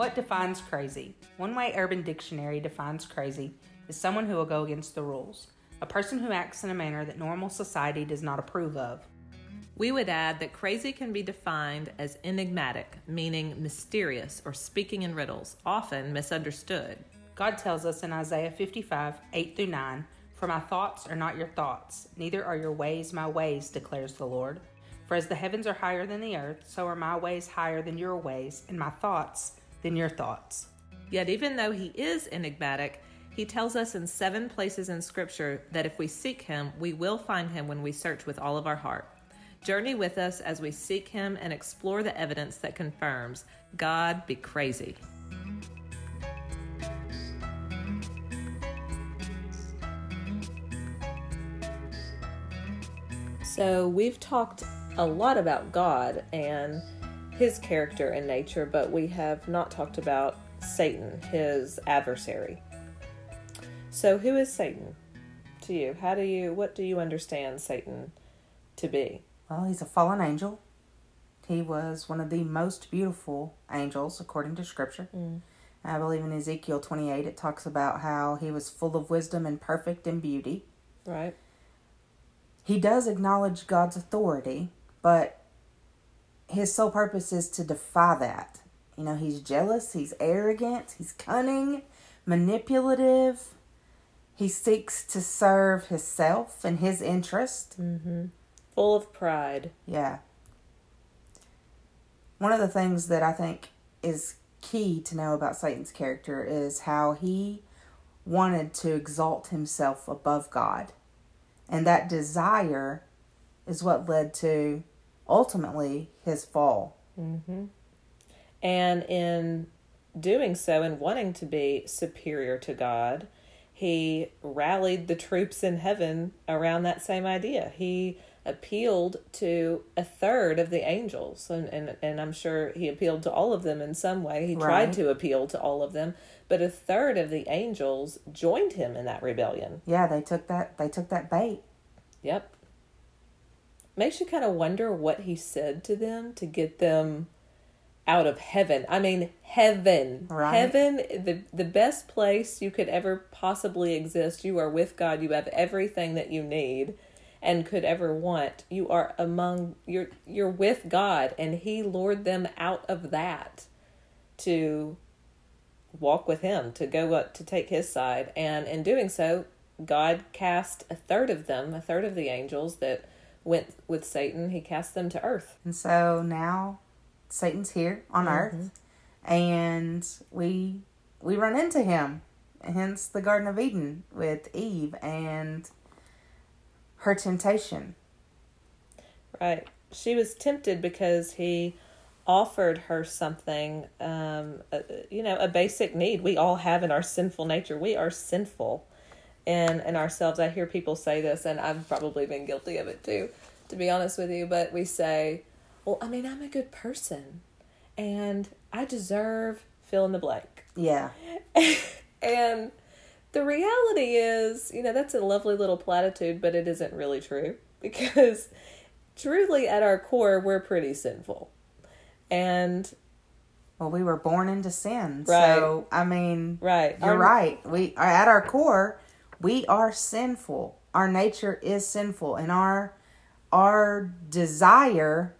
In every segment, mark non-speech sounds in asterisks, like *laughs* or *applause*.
What defines crazy? One way Urban Dictionary defines crazy is someone who will go against the rules, a person who acts in a manner that normal society does not approve of. We would add that crazy can be defined as enigmatic, meaning mysterious or speaking in riddles, often misunderstood. God tells us in Isaiah 55 8 through 9, For my thoughts are not your thoughts, neither are your ways my ways, declares the Lord. For as the heavens are higher than the earth, so are my ways higher than your ways, and my thoughts than your thoughts. Yet, even though he is enigmatic, he tells us in seven places in Scripture that if we seek him, we will find him when we search with all of our heart. Journey with us as we seek him and explore the evidence that confirms God be crazy. So, we've talked a lot about God and his character and nature, but we have not talked about Satan, his adversary. So, who is Satan to you? How do you, what do you understand Satan to be? Well, he's a fallen angel. He was one of the most beautiful angels, according to Scripture. Mm. I believe in Ezekiel 28, it talks about how he was full of wisdom and perfect in beauty. Right? He does acknowledge God's authority, but his sole purpose is to defy that. You know, he's jealous, he's arrogant, he's cunning, manipulative. He seeks to serve himself and his interest. Mm-hmm. Full of pride. Yeah. One of the things that I think is key to know about Satan's character is how he wanted to exalt himself above God. And that desire is what led to ultimately his fall. Mm-hmm. And in doing so and wanting to be superior to God, he rallied the troops in heaven around that same idea. He appealed to a third of the angels and, and, and I'm sure he appealed to all of them in some way. He Right. tried to appeal to all of them, but a third of the angels joined him in that rebellion. Yeah, they took that they took that bait. Yep. Makes you kind of wonder what he said to them to get them out of heaven. I mean, heaven. Right. Heaven, the the best place you could ever possibly exist. You are with God. You have everything that you need and could ever want. You are among you're you're with God and he lured them out of that to walk with him, to go up to take his side. And in doing so, God cast a third of them, a third of the angels that went with Satan, he cast them to earth. And so now Satan's here on earth and we we run into him. Hence the Garden of Eden with Eve and her temptation. Right. She was tempted because he offered her something, um, uh, you know, a basic need we all have in our sinful nature. We are sinful in, in ourselves. I hear people say this, and I've probably been guilty of it too, to be honest with you. But we say, well, I mean, I'm a good person and I deserve fill in the blank. Yeah. *laughs* and the reality is, you know, that's a lovely little platitude, but it isn't really true because truly at our core, we're pretty sinful. And Well, we were born into sin. Right. So, I mean, right, you're our- right. We are at our core, we are sinful. Our nature is sinful and our our desire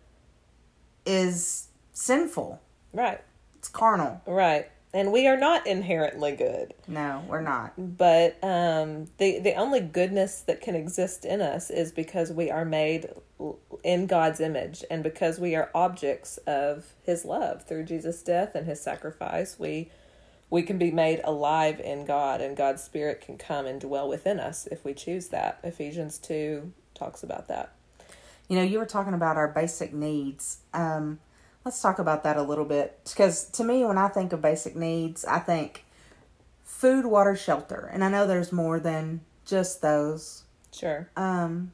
is sinful. Right, It's carnal. right. And we are not inherently good. No, we're not. But um, the the only goodness that can exist in us is because we are made in God's image, and because we are objects of His love through Jesus' death and His sacrifice. We we can be made alive in God, and God's Spirit can come and dwell within us if we choose that. Ephesians two talks about that. You know, you were talking about our basic needs. Um, let's talk about that a little bit because to me, when I think of basic needs, I think food, water, shelter, and I know there's more than just those. Sure. Um,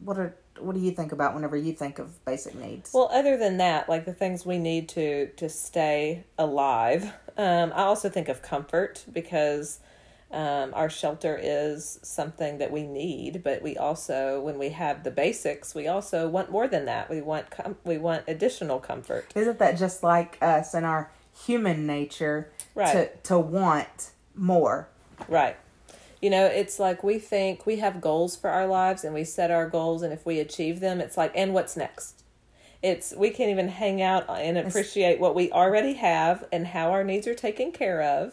what are what do you think about whenever you think of basic needs? Well, other than that, like the things we need to to stay alive, um, I also think of comfort because um, our shelter is something that we need. But we also, when we have the basics, we also want more than that. We want com- we want additional comfort. Isn't that just like us and our human nature Right. to to want more. Right. You know, it's like we think we have goals for our lives and we set our goals and if we achieve them, it's like and what's next? It's we can't even hang out and appreciate what we already have and how our needs are taken care of.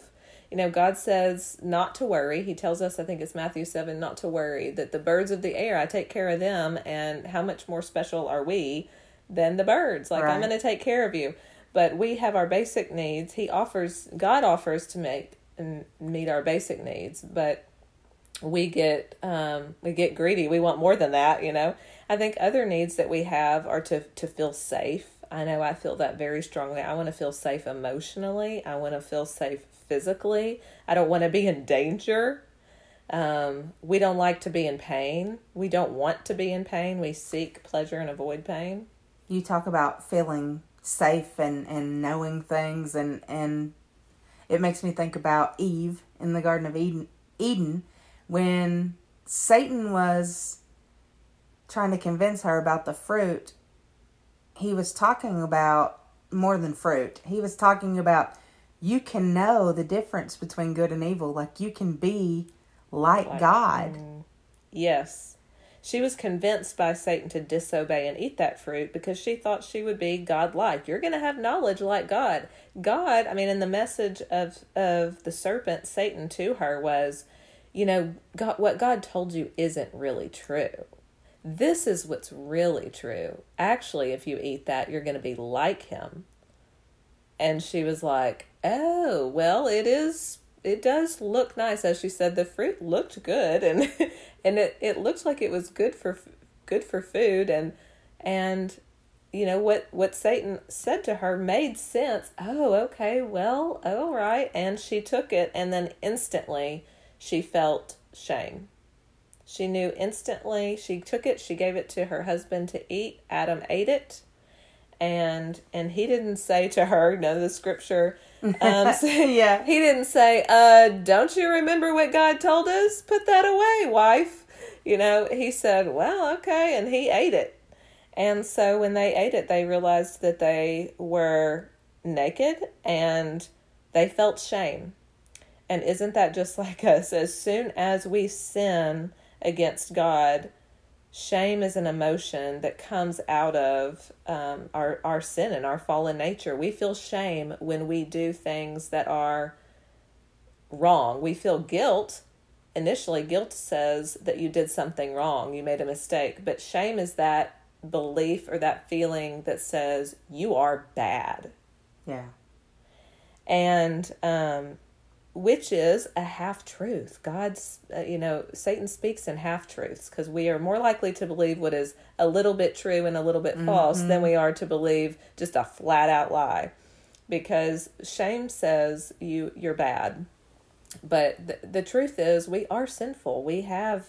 You know, God says not to worry. He tells us, I think it's Matthew 7, not to worry, that the birds of the air, I take care of them, and how much more special are we than the birds? Like, I'm going to take care of you. But we have our basic needs. He offers, God offers to make and meet our basic needs, but we get um, we get greedy. We want more than that, you know. I think other needs that we have are to to feel safe. I know I feel that very strongly. I want to feel safe emotionally. I want to feel safe physically. I don't want to be in danger. Um, we don't like to be in pain. We don't want to be in pain. We seek pleasure and avoid pain. You talk about feeling safe and and knowing things and and it makes me think about Eve in the Garden of Eden Eden when Satan was trying to convince her about the fruit. He was talking about more than fruit. He was talking about you can know the difference between good and evil. Like you can be like, Like, God. Mm, yes. She was convinced by Satan to disobey and eat that fruit because she thought she would be God-like. You're going to have knowledge like God. God, I mean, in the message of of the serpent, Satan to her was, you know, God, what God told you isn't really true. This is what's really true. Actually, if you eat that, you're going to be like him. And she was like, "Oh, well, it is it does look nice as she said the fruit looked good and *laughs* and it it looked like it was good for good for food and and you know what what Satan said to her made sense. Oh, okay. Well, all right. And she took it and then instantly she felt shame. She knew instantly. She took it, she gave it to her husband to eat. Adam ate it and and he didn't say to her, no, the scripture um, *laughs* Yeah. he didn't say, uh, don't you remember what God told us? Put that away, wife. You know, he said, well, okay, and he ate it. And so when they ate it, they realized that they were naked and they felt shame. And isn't that just like us? As soon as we sin against God, shame is an emotion that comes out of um, our, our sin and our fallen nature. We feel shame when we do things that are wrong. We feel guilt. Initially, guilt says that you did something wrong, you made a mistake. But shame is that belief or that feeling that says you are bad. Yeah. And um, which is a half truth. God's, uh, you know, Satan speaks in half truths because we are more likely to believe what is a little bit true and a little bit false than we are to believe just a flat out lie. Because shame says you you're bad, but the, the truth is we are sinful. We have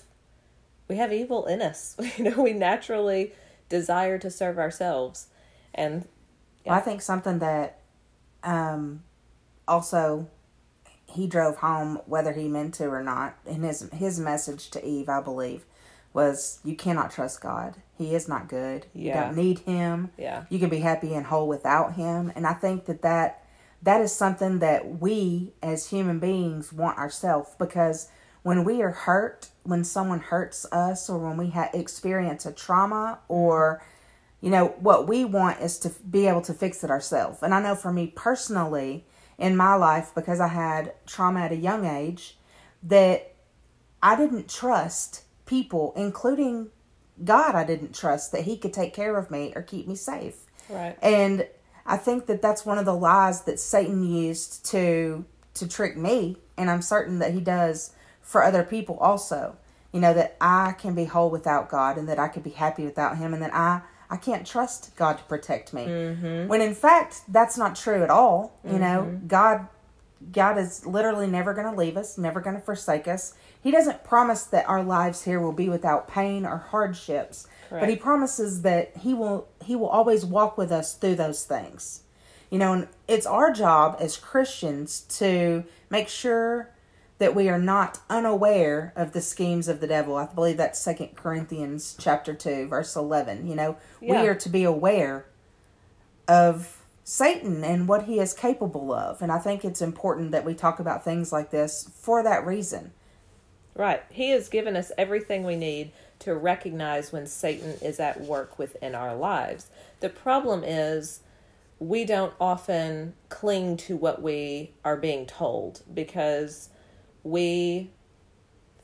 we have evil in us. *laughs* You know, we naturally desire to serve ourselves, and Well, I think something that um, also he drove home, whether he meant to or not, and his his message to Eve, I believe, was you cannot trust God. He is not good. You don't need him. yeah, You can be happy and whole without him. And I think that that, that is something that we as human beings want ourselves because when we are hurt, when someone hurts us or when we ha- experience a trauma or you know what we want is to be able to fix it ourselves. And I know for me personally in my life because I had trauma at a young age that I didn't trust people including God I didn't trust that he could take care of me or keep me safe. right, And I think that that's one of the lies that Satan used to to trick me, and I'm certain that he does for other people also. You know that I can be whole without God, and that I could be happy without Him, and that I I can't trust God to protect me. Mm-hmm. When in fact that's not true at all. You know, mm-hmm. God God is literally never going to leave us, never going to forsake us. He doesn't promise that our lives here will be without pain or hardships, but he promises that he will he will always walk with us through those things. You know, and it's our job as Christians to make sure that we are not unaware of the schemes of the devil. I believe that's Second Corinthians chapter 2 verse 11. You know, Yeah. we are to be aware of Satan and what he is capable of. And I think it's important that we talk about things like this for that reason. Right. He has given us everything we need to recognize when Satan is at work within our lives. The problem is we don't often cling to what we are being told because we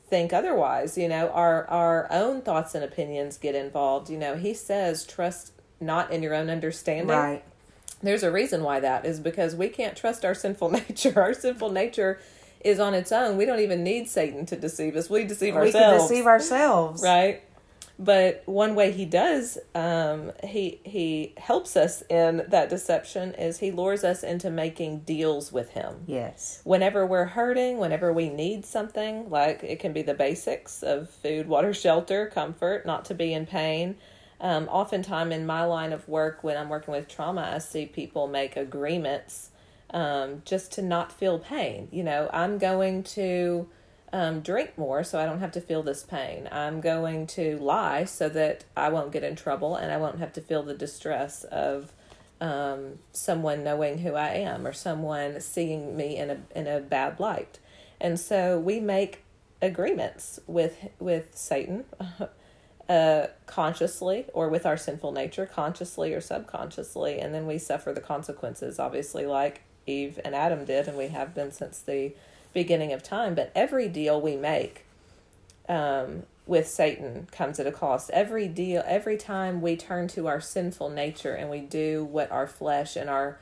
think otherwise you know our our own thoughts and opinions get involved you know he says trust not in your own understanding Right. there's a reason why that is because we can't trust our sinful *laughs* nature our sinful nature is on its own we don't even need satan to deceive us we deceive ourselves. We can deceive ourselves. right but one way he does um, he he helps us in that deception is he lures us into making deals with him. Yes. whenever we're hurting whenever we need something like it can be the basics of food water shelter comfort not to be in pain. Um, oftentimes in my line of work when i'm working with trauma i see people make agreements um, just to not feel pain. You know i'm going to um, drink more so I don't have to feel this pain. I'm going to lie so that I won't get in trouble and I won't have to feel the distress of um, someone knowing who I am or someone seeing me in a in a bad light. And so we make agreements with with Satan. *laughs* Uh, consciously or with our sinful nature, consciously or subconsciously, and then we suffer the consequences, obviously, like Eve and Adam did, and we have been since the beginning of time. But every deal we make um, with Satan comes at a cost. Every deal, every time we turn to our sinful nature and we do what our flesh and our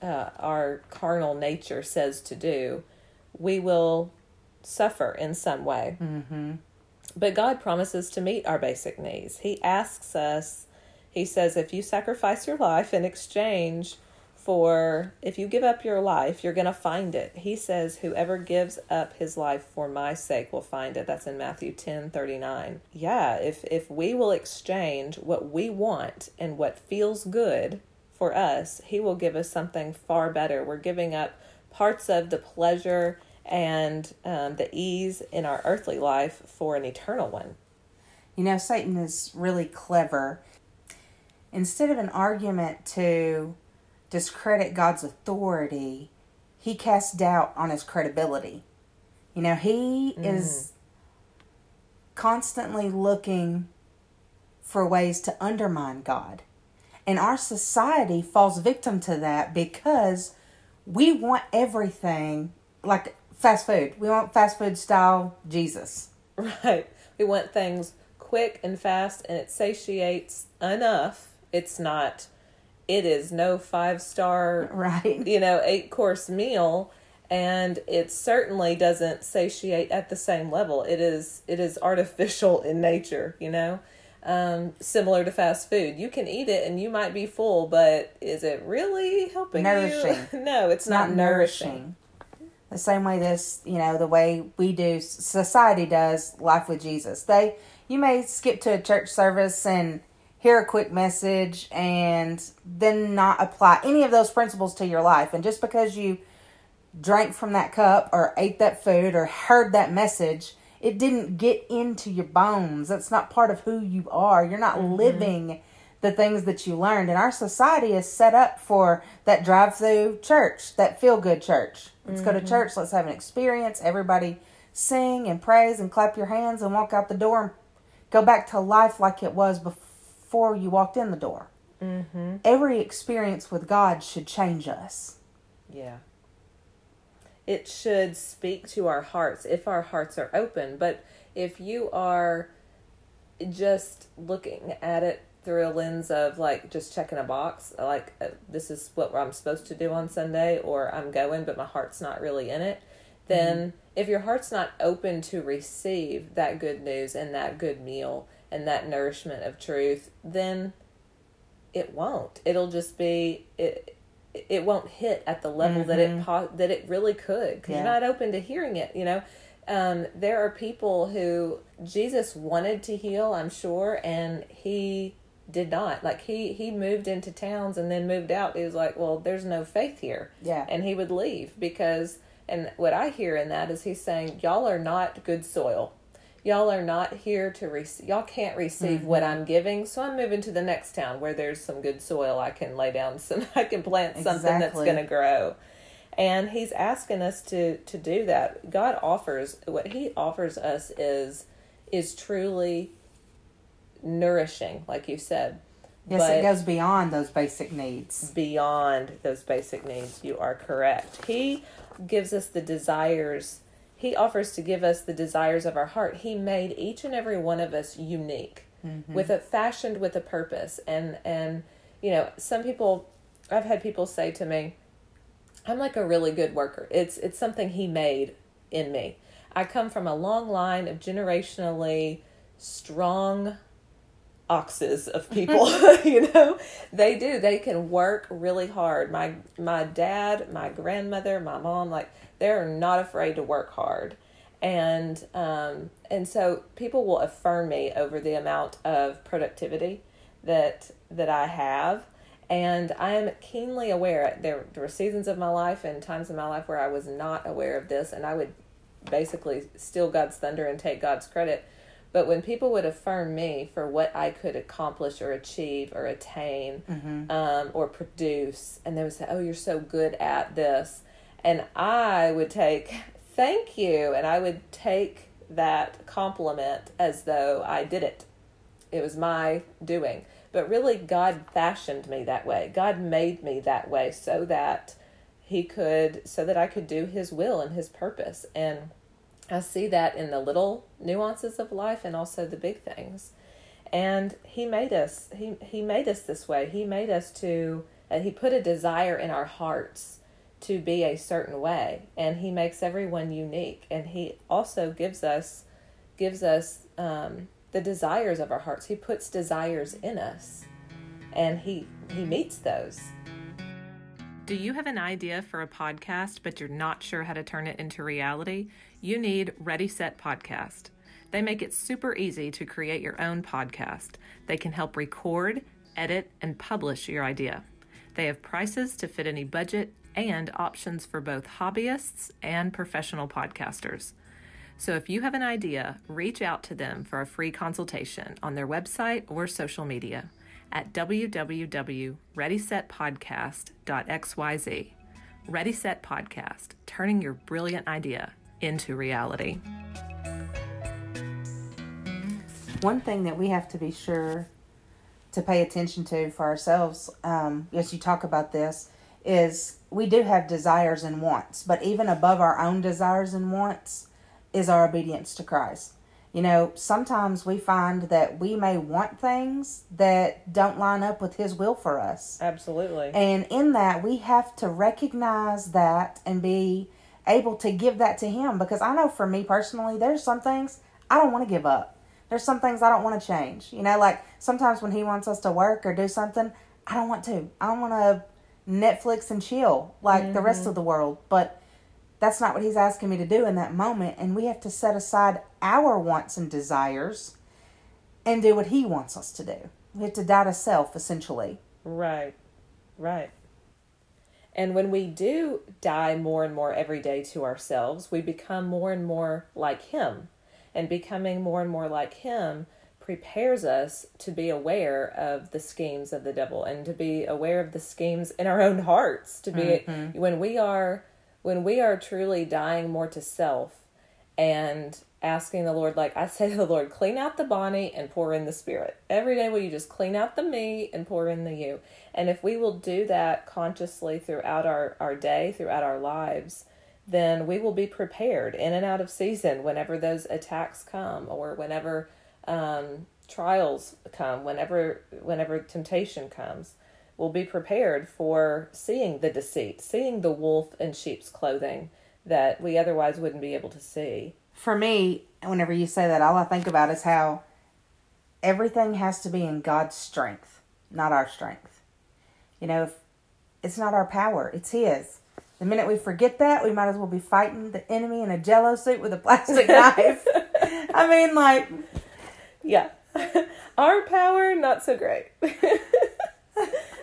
uh, our carnal nature says to do, we will suffer in some way. Mm-hmm. But God promises to meet our basic needs. He asks us, He says, if you sacrifice your life in exchange for, if you give up your life, you're going to find it. He says, whoever gives up his life for my sake will find it. That's in Matthew 10 39. Yeah, if, if we will exchange what we want and what feels good for us, He will give us something far better. We're giving up parts of the pleasure and um, the ease in our earthly life for an eternal one. You know, Satan is really clever. Instead of an argument to discredit God's authority, he casts doubt on his credibility. You know, he is mm. constantly looking for ways to undermine God. And our society falls victim to that because we want everything like fast food. We want fast food style Jesus. Right. We want things quick and fast, and it satiates enough. It's not, it is no five star, Right. you know, eight course meal. And it certainly doesn't satiate at the same level. It is it is artificial in nature, you know, um, similar to fast food. You can eat it and you might be full, but is it really helping Nourishing. you? *laughs* no, it's not, not nourishing. nourishing. The same way this, you know, the way we do, society does life with Jesus. They, you may skip to a church service and hear a quick message and then not apply any of those principles to your life. And just because you drank from that cup or ate that food or heard that message, it didn't get into your bones. That's not part of who you are. You're not mm-hmm. living the things that you learned. And our society is set up for that drive through church, that feel good church. Let's go to mm-hmm. church, let's have an experience. Everybody sing and praise and clap your hands and walk out the door and go back to life like it was before you walked in the door. Mm-hmm. Every experience with God should change us. Yeah. It should speak to our hearts if our hearts are open. But if you are just looking at it through a lens of like just checking a box, like uh, this is what I'm supposed to do on Sunday, or I'm going, but my heart's not really in it, then if your heart's not open to receive that good news and that good meal and that nourishment of truth, then it won't. It'll just be it. It won't hit at the level that it po- that it really could because Yeah. you're not open to hearing it. You know, um, there are people who Jesus wanted to heal, I'm sure, and he did not. Like he he moved into towns and then moved out. He was like, well, there's no faith here, Yeah. and he would leave because. And what I hear in that is he's saying, y'all are not good soil. Y'all are not here to receive y'all can't receive what mm-hmm. i'm giving so i'm moving to the next town where there's some good soil i can lay down some *laughs* i can plant something that's going to grow and he's asking us to to do that god offers what he offers us is is truly nourishing like you said Yes, But- it goes beyond those basic needs. beyond those basic needs. You are correct. He gives us the desires. He offers to give us the desires of our heart. He made each and every one of us unique, mm-hmm. with a fashioned with a purpose. And and you know, some people, I've had people say to me, "I'm like a really good worker. It's it's something He made in me. I come from a long line of generationally strong oxes of people *laughs* you know? They do. They can work really hard. My my dad my grandmother my mom like they're not afraid to work hard. And um and so people will affirm me over the amount of productivity that that i have. And i am keenly aware there, there were seasons of my life and times in my life where i was not aware of this and i would basically steal god's thunder and take god's credit but when people would affirm me for what I could accomplish or achieve or attain um, or produce, and they would say, Oh, you're so good at this. And I would take, Thank you. And I would take that compliment as though I did it. It was my doing. But really, God fashioned me that way. God made me that way so that He could, so that I could do His will and His purpose. And I see that in the little nuances of life and also the big things. And he made us he he made us this way. He made us to uh, he put a desire in our hearts to be a certain way and he makes everyone unique and he also gives us gives us um, the desires of our hearts. He puts desires in us and he he meets those. Do you have an idea for a podcast, but you're not sure how to turn it into reality? You need Ready Set Podcast. They make it super easy to create your own podcast. They can help record, edit, and publish your idea. They have prices to fit any budget and options for both hobbyists and professional podcasters. So if you have an idea, reach out to them for a free consultation on their website or social media at www.readysetpodcast.xyz. Ready Set Podcast, turning your brilliant idea into reality. One thing that we have to be sure to pay attention to for ourselves, um, as you talk about this, is we do have desires and wants, but even above our own desires and wants is our obedience to Christ. You know, sometimes we find that we may want things that don't line up with His will for us. Absolutely. And in that, we have to recognize that and be able to give that to Him. Because I know for me personally, there's some things I don't want to give up. There's some things I don't want to change. You know, like sometimes when He wants us to work or do something, I don't want to. I don't want to Netflix and chill like the rest mm-hmm. of the world. But that's not what He's asking me to do in that moment. And we have to set aside our wants and desires and do what He wants us to do. We have to die to self, essentially. Right, right. And when we do die more and more every day to ourselves, we become more and more like Him. And becoming more and more like Him prepares us to be aware of the schemes of the devil and to be aware of the schemes in our own hearts. To be mm-hmm. when we are when we are truly dying more to self and asking the Lord, like I say to the Lord, clean out the body and pour in the Spirit. Every day, will you just clean out the me and pour in the you? And if we will do that consciously throughout our, our day, throughout our lives, then we will be prepared in and out of season whenever those attacks come or whenever um, trials come, whenever whenever temptation comes. We'll be prepared for seeing the deceit, seeing the wolf in sheep's clothing that we otherwise wouldn't be able to see. for me, whenever you say that, all I think about is how everything has to be in God's strength, not our strength. You know, if it's not our power, it's His. The minute we forget that, we might as well be fighting the enemy in a jello suit with a plastic *laughs* knife. I mean, like, Yeah. *laughs* Our power, not so great. *laughs*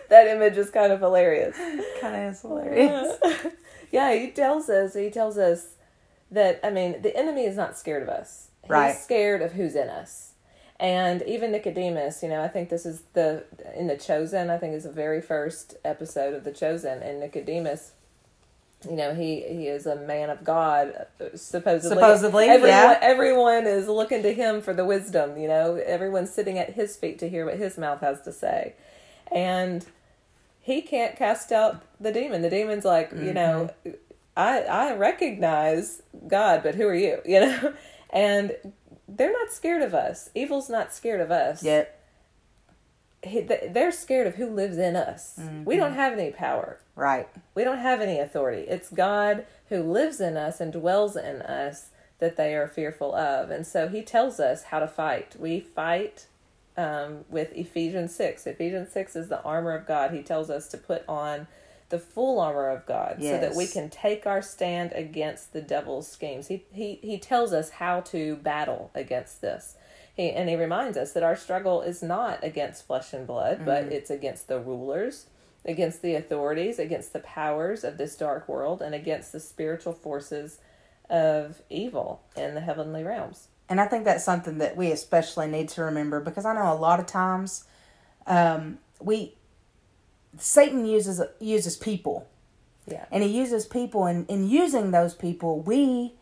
*laughs* that image is kind of hilarious. *laughs* kind of is hilarious. *laughs* yeah, he tells us, he tells us, that I mean, the enemy is not scared of us. He's Right. scared of who's in us. And even Nicodemus, you know, I think this is the in the Chosen. I think is the very first episode of the Chosen, and Nicodemus, you know, he he is a man of God, supposedly. Supposedly, everyone, yeah. Everyone is looking to him for the wisdom. You know, everyone's sitting at his feet to hear what his mouth has to say, and he can't cast out the demon. The demon's like, you know, mm-hmm. I I recognize God, but who are you? *laughs* You know, and they're not scared of us. Evil's not scared of us. Yep. He, they're scared of who lives in us. We don't mm-hmm. have any power. Right. We don't have any authority. It's God who lives in us and dwells in us that they are fearful of. And so he tells us how to fight. We fight um, with Ephesians 6. Ephesians 6 is the armor of God. He tells us to put on the full armor of God so that we can take our stand against the devil's schemes. He, he, he tells us how to battle against this. He, and he reminds us that our struggle is not against flesh and blood, but it's against the rulers, against the authorities, against the powers of this dark world, and against the spiritual forces of evil in the heavenly realms. And I think that's something that we especially need to remember because I know a lot of times um, we Satan uses uses people Yeah. and he uses people and in using those people we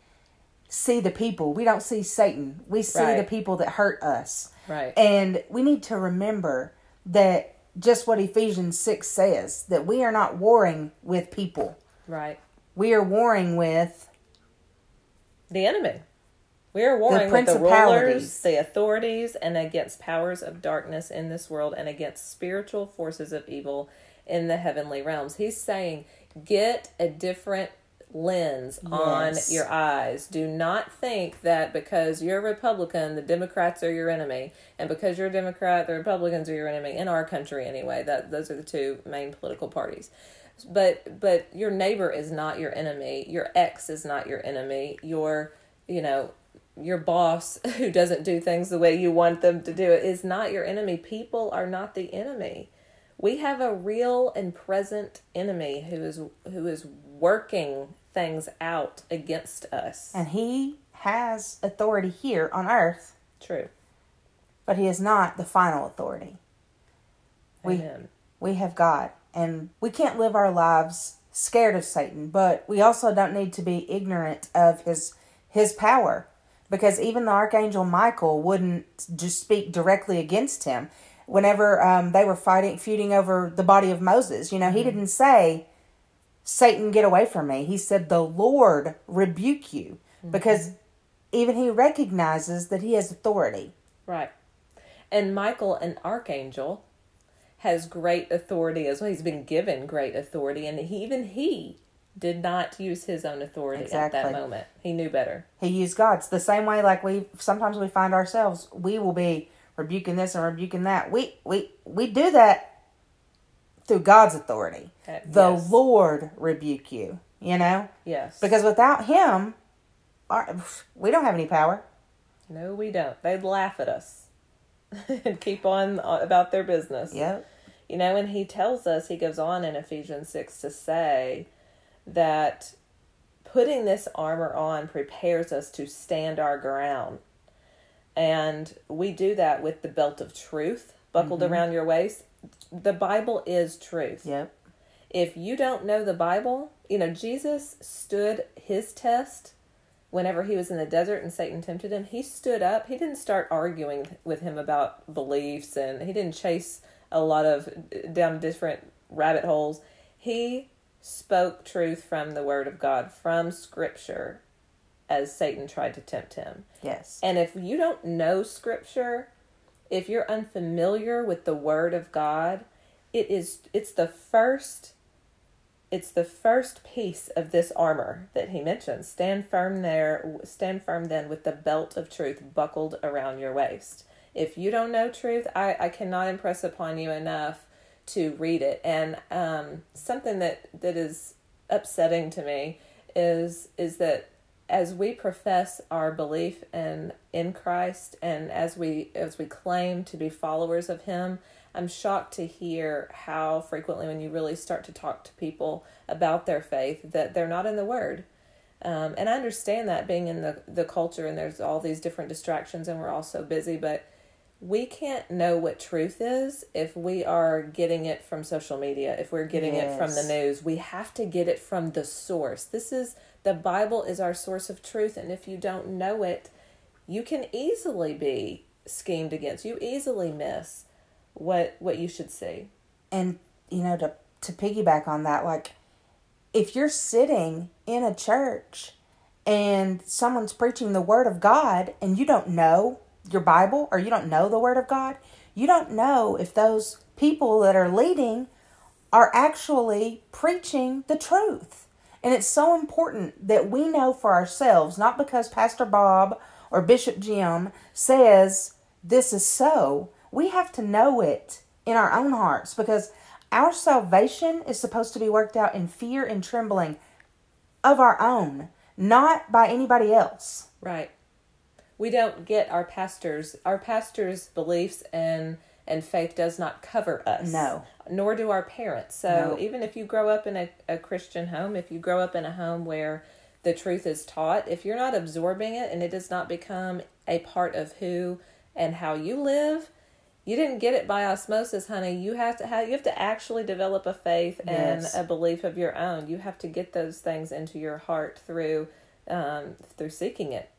see the people we don't see Satan we see the people that hurt us Right. and we need to remember that just what Ephesians 6 says that we are not warring with people right. we are warring with The enemy. We are warring with the rulers, the authorities, and against powers of darkness in this world and against spiritual forces of evil in the heavenly realms. He's saying, get a different lens on your eyes. Do not think that because you're a Republican, the Democrats are your enemy, and because you're a Democrat, the Republicans are your enemy in our country anyway. That those are the two main political parties. But but your neighbor is not your enemy. Your ex is not your enemy. Your you know your boss *laughs* who doesn't do things the way you want them to do it is not your enemy. People are not the enemy. We have a real and present enemy who is who is working things out against us. and he has authority here on earth True. but he is not the final authority We- Amen. we have God and we can't live our lives scared of Satan but we also don't need to be ignorant of his his power because even the archangel Michael wouldn't just speak directly against him. Whenever um, they were fighting feuding over the body of Moses you know he didn't say Satan get away from me. He said the Lord rebuke you. Because even he recognizes that he has authority. Right. And Michael, an archangel, has great authority as well. He's been given great authority, and he, even he did not use his own authority at that moment. He knew better. He used God's the same way like we sometimes we find ourselves we will be rebuking this and rebuking that. We we we do that through God's authority. Uh, The yes. Lord rebuke you, you know? Yes. Because without him our, we don't have any power. no, we don't. They'd laugh at us *laughs* and keep on uh, about their business. Yep. You know, and he tells us, he goes on in Ephesians 6 to say that putting this armor on prepares us to stand our ground. And we do that with the belt of truth buckled mm-hmm. around your waist. The Bible is truth. Yep. If you don't know the Bible, you know, Jesus stood his test whenever he was in the desert and Satan tempted him. He stood up. He didn't start arguing with him about beliefs and he didn't chase a lot of down different rabbit holes. He spoke truth from the word of God, from scripture, as Satan tried to tempt him. Yes. And if you don't know scripture, if you're unfamiliar with the word of God, it is it's the first it's the first piece of this armor that he mentions. Stand firm there, stand firm then with the belt of truth buckled around your waist. If you don't know truth, I, I cannot impress upon you enough to read it. And um, something that, that is upsetting to me is is that as we profess our belief in in Christ and as we as we claim to be followers of him, I'm shocked to hear how frequently when you really start to talk to people about their faith that they're not in the word. Um, and I understand that being in the, the culture and there's all these different distractions and we're all so busy, but we can't know what truth is if we are getting it from social media, if we're getting yes. it from the news. We have to get it from the source. This is the Bible is our source of truth, and if you don't know it, you can easily be schemed against. You easily miss what what you should see. And you know to to piggyback on that like if you're sitting in a church and someone's preaching the word of God and you don't know your Bible or you don't know the word of God, you don't know if those people that are leading are actually preaching the truth. And it's so important that we know for ourselves, not because Pastor Bob or Bishop Jim says this is so. We have to know it in our own hearts because our salvation is supposed to be worked out in fear and trembling of our own, not by anybody else. Right. We don't get our pastors our pastors' beliefs and and faith does not cover us. No. Nor do our parents. So no. even if you grow up in a, a Christian home, if you grow up in a home where the truth is taught, if you're not absorbing it and it does not become a part of who and how you live, you didn't get it by osmosis, honey. You have to have you have to actually develop a faith yes. and a belief of your own. You have to get those things into your heart through um, through seeking it.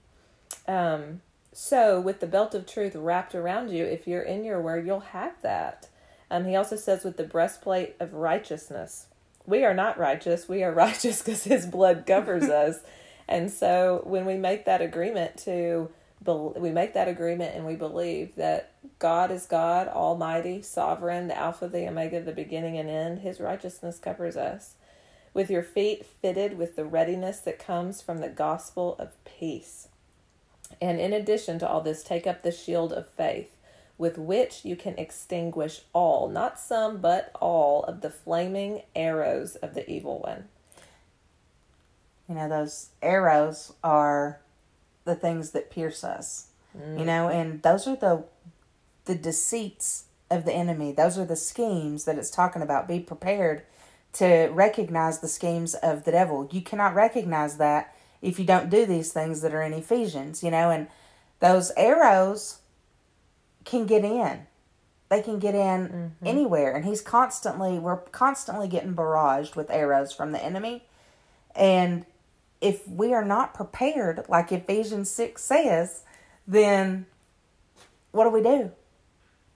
Um, so with the belt of truth wrapped around you, if you're in your word, you'll have that. Um, he also says with the breastplate of righteousness. We are not righteous. We are *laughs* righteous because His blood covers *laughs* us. And so when we make that agreement to we make that agreement and we believe that God is God, Almighty, Sovereign, the Alpha, the Omega, the beginning and end. His righteousness covers us. With your feet fitted with the readiness that comes from the gospel of peace. And in addition to all this, take up the shield of faith, with which you can extinguish all, not some, but all of the flaming arrows of the evil one. You know, those arrows are the things that pierce us. Mm. You know, and those are the the deceits of the enemy. Those are the schemes that it's talking about. Be prepared to recognize the schemes of the devil. You cannot recognize that if you don't do these things that are in Ephesians, you know, and those arrows can get in. They can get in mm-hmm. anywhere. And he's constantly, we're constantly getting barraged with arrows from the enemy. And if we are not prepared, like Ephesians 6 says, then what do we do?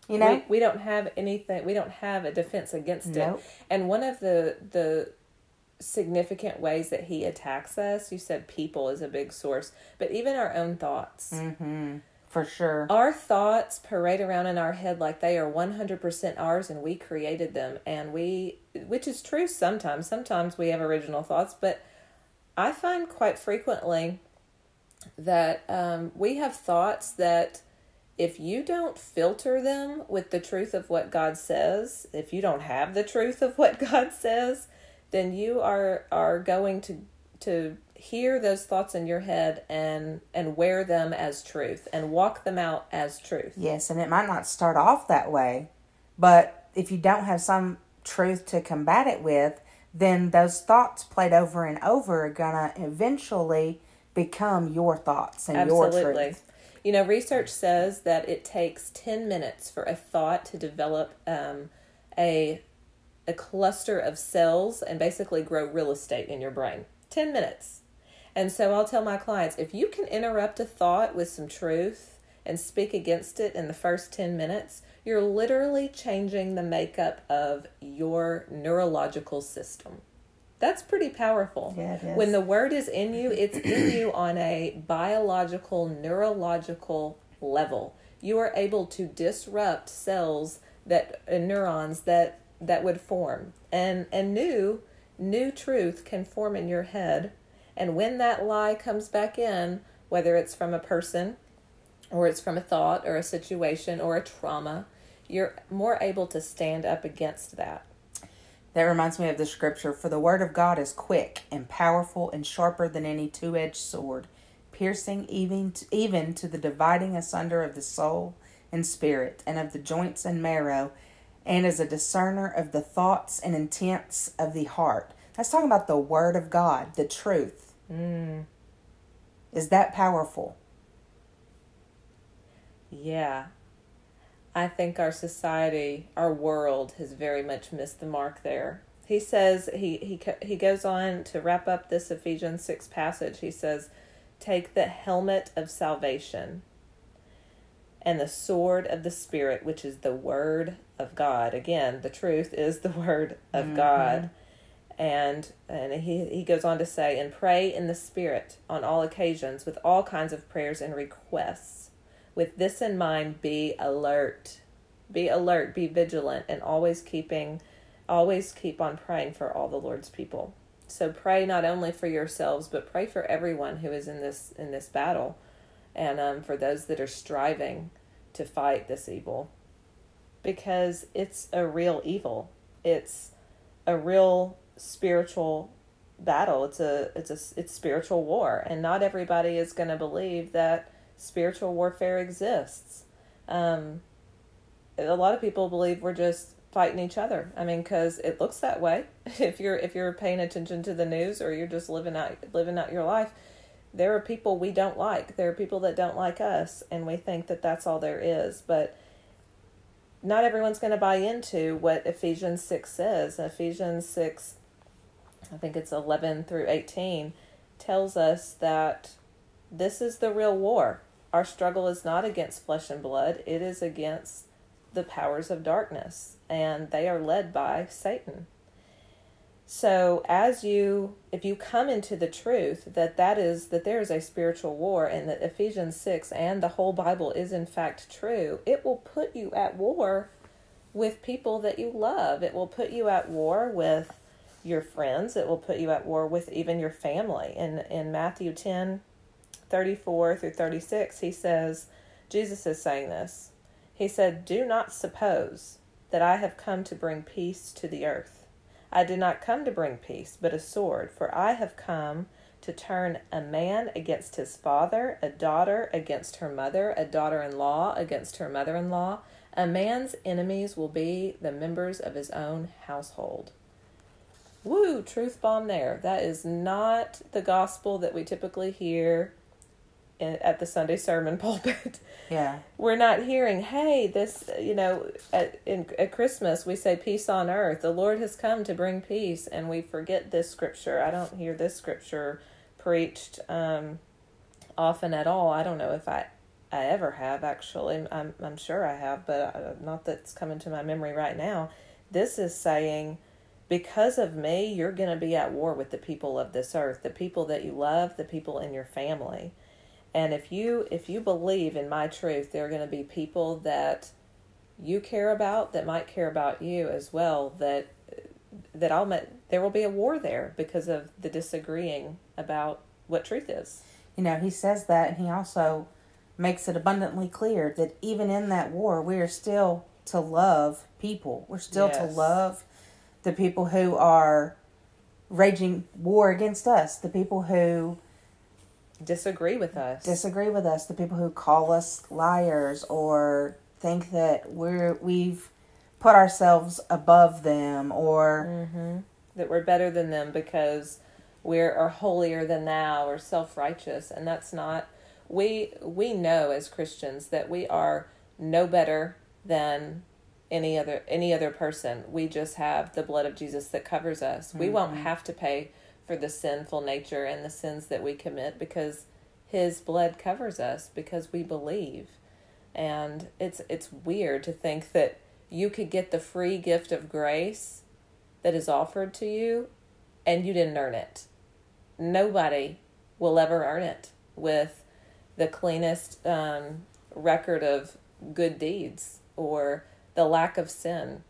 You know, we, we don't have anything. We don't have a defense against nope. it. And one of the the significant ways that he attacks us, you said people is a big source, but even our own thoughts. Mm-hmm. For sure. Our thoughts parade around in our head like they are 100% ours and we created them. And we, which is true sometimes. Sometimes we have original thoughts, but I find quite frequently that um, we have thoughts that if you don't filter them with the truth of what God says, if you don't have the truth of what *laughs* God says, then you are are going to to hear those thoughts in your head and and wear them as truth and walk them out as truth. Yes, and it might not start off that way, but if you don't have some truth to combat it with, then those thoughts played over and over are gonna eventually become your thoughts and Absolutely. your truth. Absolutely, you know, research says that it takes 10 minutes for a thought to develop um, a, a cluster of cells and basically grow real estate in your brain. 10 minutes. And so I'll tell my clients if you can interrupt a thought with some truth and speak against it in the first 10 minutes, you're literally changing the makeup of your neurological system. That's pretty powerful. Yeah. When the word is in you, it's in you *clears throat* on a biological, neurological level. You are able to disrupt cells that uh, neurons that that would form, and and new new truth can form in your head. And when that lie comes back in, whether it's from a person, or it's from a thought, or a situation, or a trauma, you're more able to stand up against that. That reminds me of the scripture For the word of God is quick and powerful and sharper than any two edged sword, piercing even to, even to the dividing asunder of the soul and spirit, and of the joints and marrow, and is a discerner of the thoughts and intents of the heart. That's talking about the word of God, the truth. Mm. Is that powerful? Yeah. I think our society, our world has very much missed the mark there. He says he he he goes on to wrap up this Ephesians 6 passage. He says, "Take the helmet of salvation and the sword of the spirit, which is the word of God." Again, the truth is the word of mm-hmm. God. And and he he goes on to say, "And pray in the spirit on all occasions with all kinds of prayers and requests." With this in mind, be alert. Be alert, be vigilant, and always keeping, always keep on praying for all the Lord's people. So pray not only for yourselves, but pray for everyone who is in this in this battle, and um, for those that are striving to fight this evil, because it's a real evil. It's a real spiritual battle. It's a it's a it's spiritual war, and not everybody is going to believe that spiritual warfare exists. Um, a lot of people believe we're just fighting each other. I mean, because it looks that way. *laughs* If you're if you're paying attention to the news or you're just living out living out your life, there are people we don't like. There are people that don't like us, and we think that that's all there is. But not everyone's going to buy into what Ephesians six says. Ephesians six, I think it's eleven through eighteen, tells us that this is the real war. Our struggle is not against flesh and blood, it is against the powers of darkness, and they are led by Satan. So, as you, if you come into the truth that that is, that there is a spiritual war and that Ephesians 6 and the whole Bible is in fact true, it will put you at war with people that you love. It will put you at war with your friends. It will put you at war with even your family. In, in Matthew 10, 34 through 36, he says, Jesus is saying this. He said, Do not suppose that I have come to bring peace to the earth. I did not come to bring peace, but a sword, for I have come to turn a man against his father, a daughter against her mother, a daughter in law against her mother in law. A man's enemies will be the members of his own household. Woo, truth bomb there. That is not the gospel that we typically hear at the Sunday sermon *laughs* pulpit. Yeah. We're not hearing, hey, this, you know, at, in, at Christmas we say peace on earth. The Lord has come to bring peace, and we forget this scripture. I don't hear this scripture preached um, often at all. I don't know if I, I ever have actually. I'm, I'm sure I have, but uh, not that's coming to my memory right now. This is saying, because of me, you're going to be at war with the people of this earth, the people that you love, the people in your family and if you if you believe in my truth there are going to be people that you care about that might care about you as well that that I'll met there will be a war there because of the disagreeing about what truth is. You know, he says that and he also makes it abundantly clear that even in that war we are still to love people. We're still yes. to love the people who are raging war against us, the people who disagree with us. Disagree with us. The people who call us liars or think that we're we've put ourselves above them or mm-hmm. that we're better than them because we're are holier than thou or self righteous, and that's not. We we know as Christians that we are no better than any other any other person. We just have the blood of Jesus that covers us. Mm-hmm. We won't have to pay for the sinful nature and the sins that we commit because his blood covers us because we believe. And it's it's weird to think that you could get the free gift of grace that is offered to you and you didn't earn it. Nobody will ever earn it with the cleanest um, record of good deeds or the lack of sin.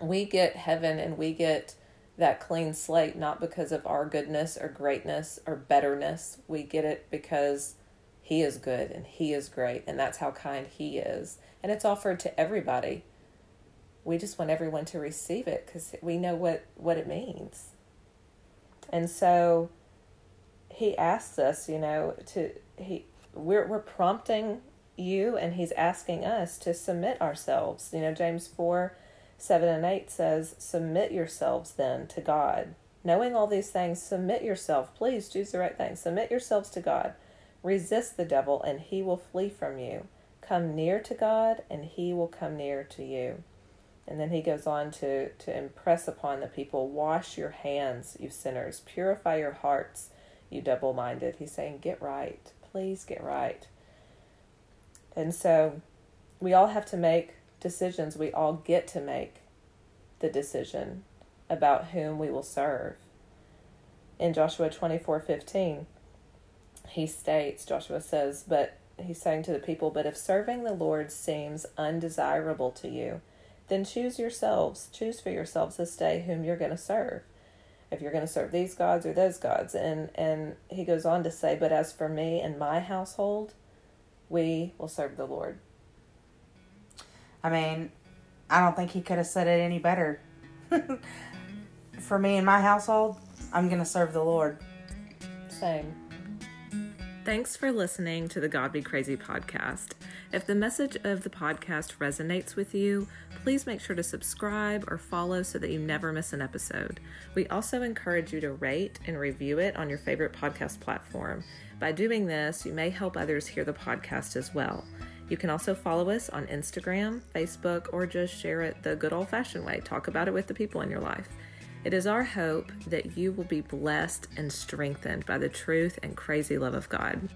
We get heaven and we get that clean slate not because of our goodness or greatness or betterness. We get it because He is good and He is great, and that's how kind He is. And it's offered to everybody. We just want everyone to receive it because we know what, what it means. And so He asks us, you know, to He we're we're prompting you and He's asking us to submit ourselves. You know, James four 7 and 8 says, Submit yourselves then to God. Knowing all these things, submit yourself. Please choose the right thing. Submit yourselves to God. Resist the devil, and he will flee from you. Come near to God, and he will come near to you. And then he goes on to, to impress upon the people wash your hands, you sinners. Purify your hearts, you double minded. He's saying, get right. Please get right. And so we all have to make decisions. We all get to make the decision about whom we will serve. In Joshua 24 15, he states, Joshua says, but he's saying to the people, but if serving the Lord seems undesirable to you, then choose yourselves, choose for yourselves this day whom you're going to serve. If you're going to serve these gods or those gods. And, and he goes on to say, but as for me and my household, we will serve the Lord. I mean, I don't think he could have said it any better. *laughs* for me and my household, I'm going to serve the Lord. Same. Thanks for listening to the God Be Crazy podcast. If the message of the podcast resonates with you, please make sure to subscribe or follow so that you never miss an episode. We also encourage you to rate and review it on your favorite podcast platform. By doing this, you may help others hear the podcast as well. You can also follow us on Instagram, Facebook, or just share it the good old fashioned way. Talk about it with the people in your life. It is our hope that you will be blessed and strengthened by the truth and crazy love of God.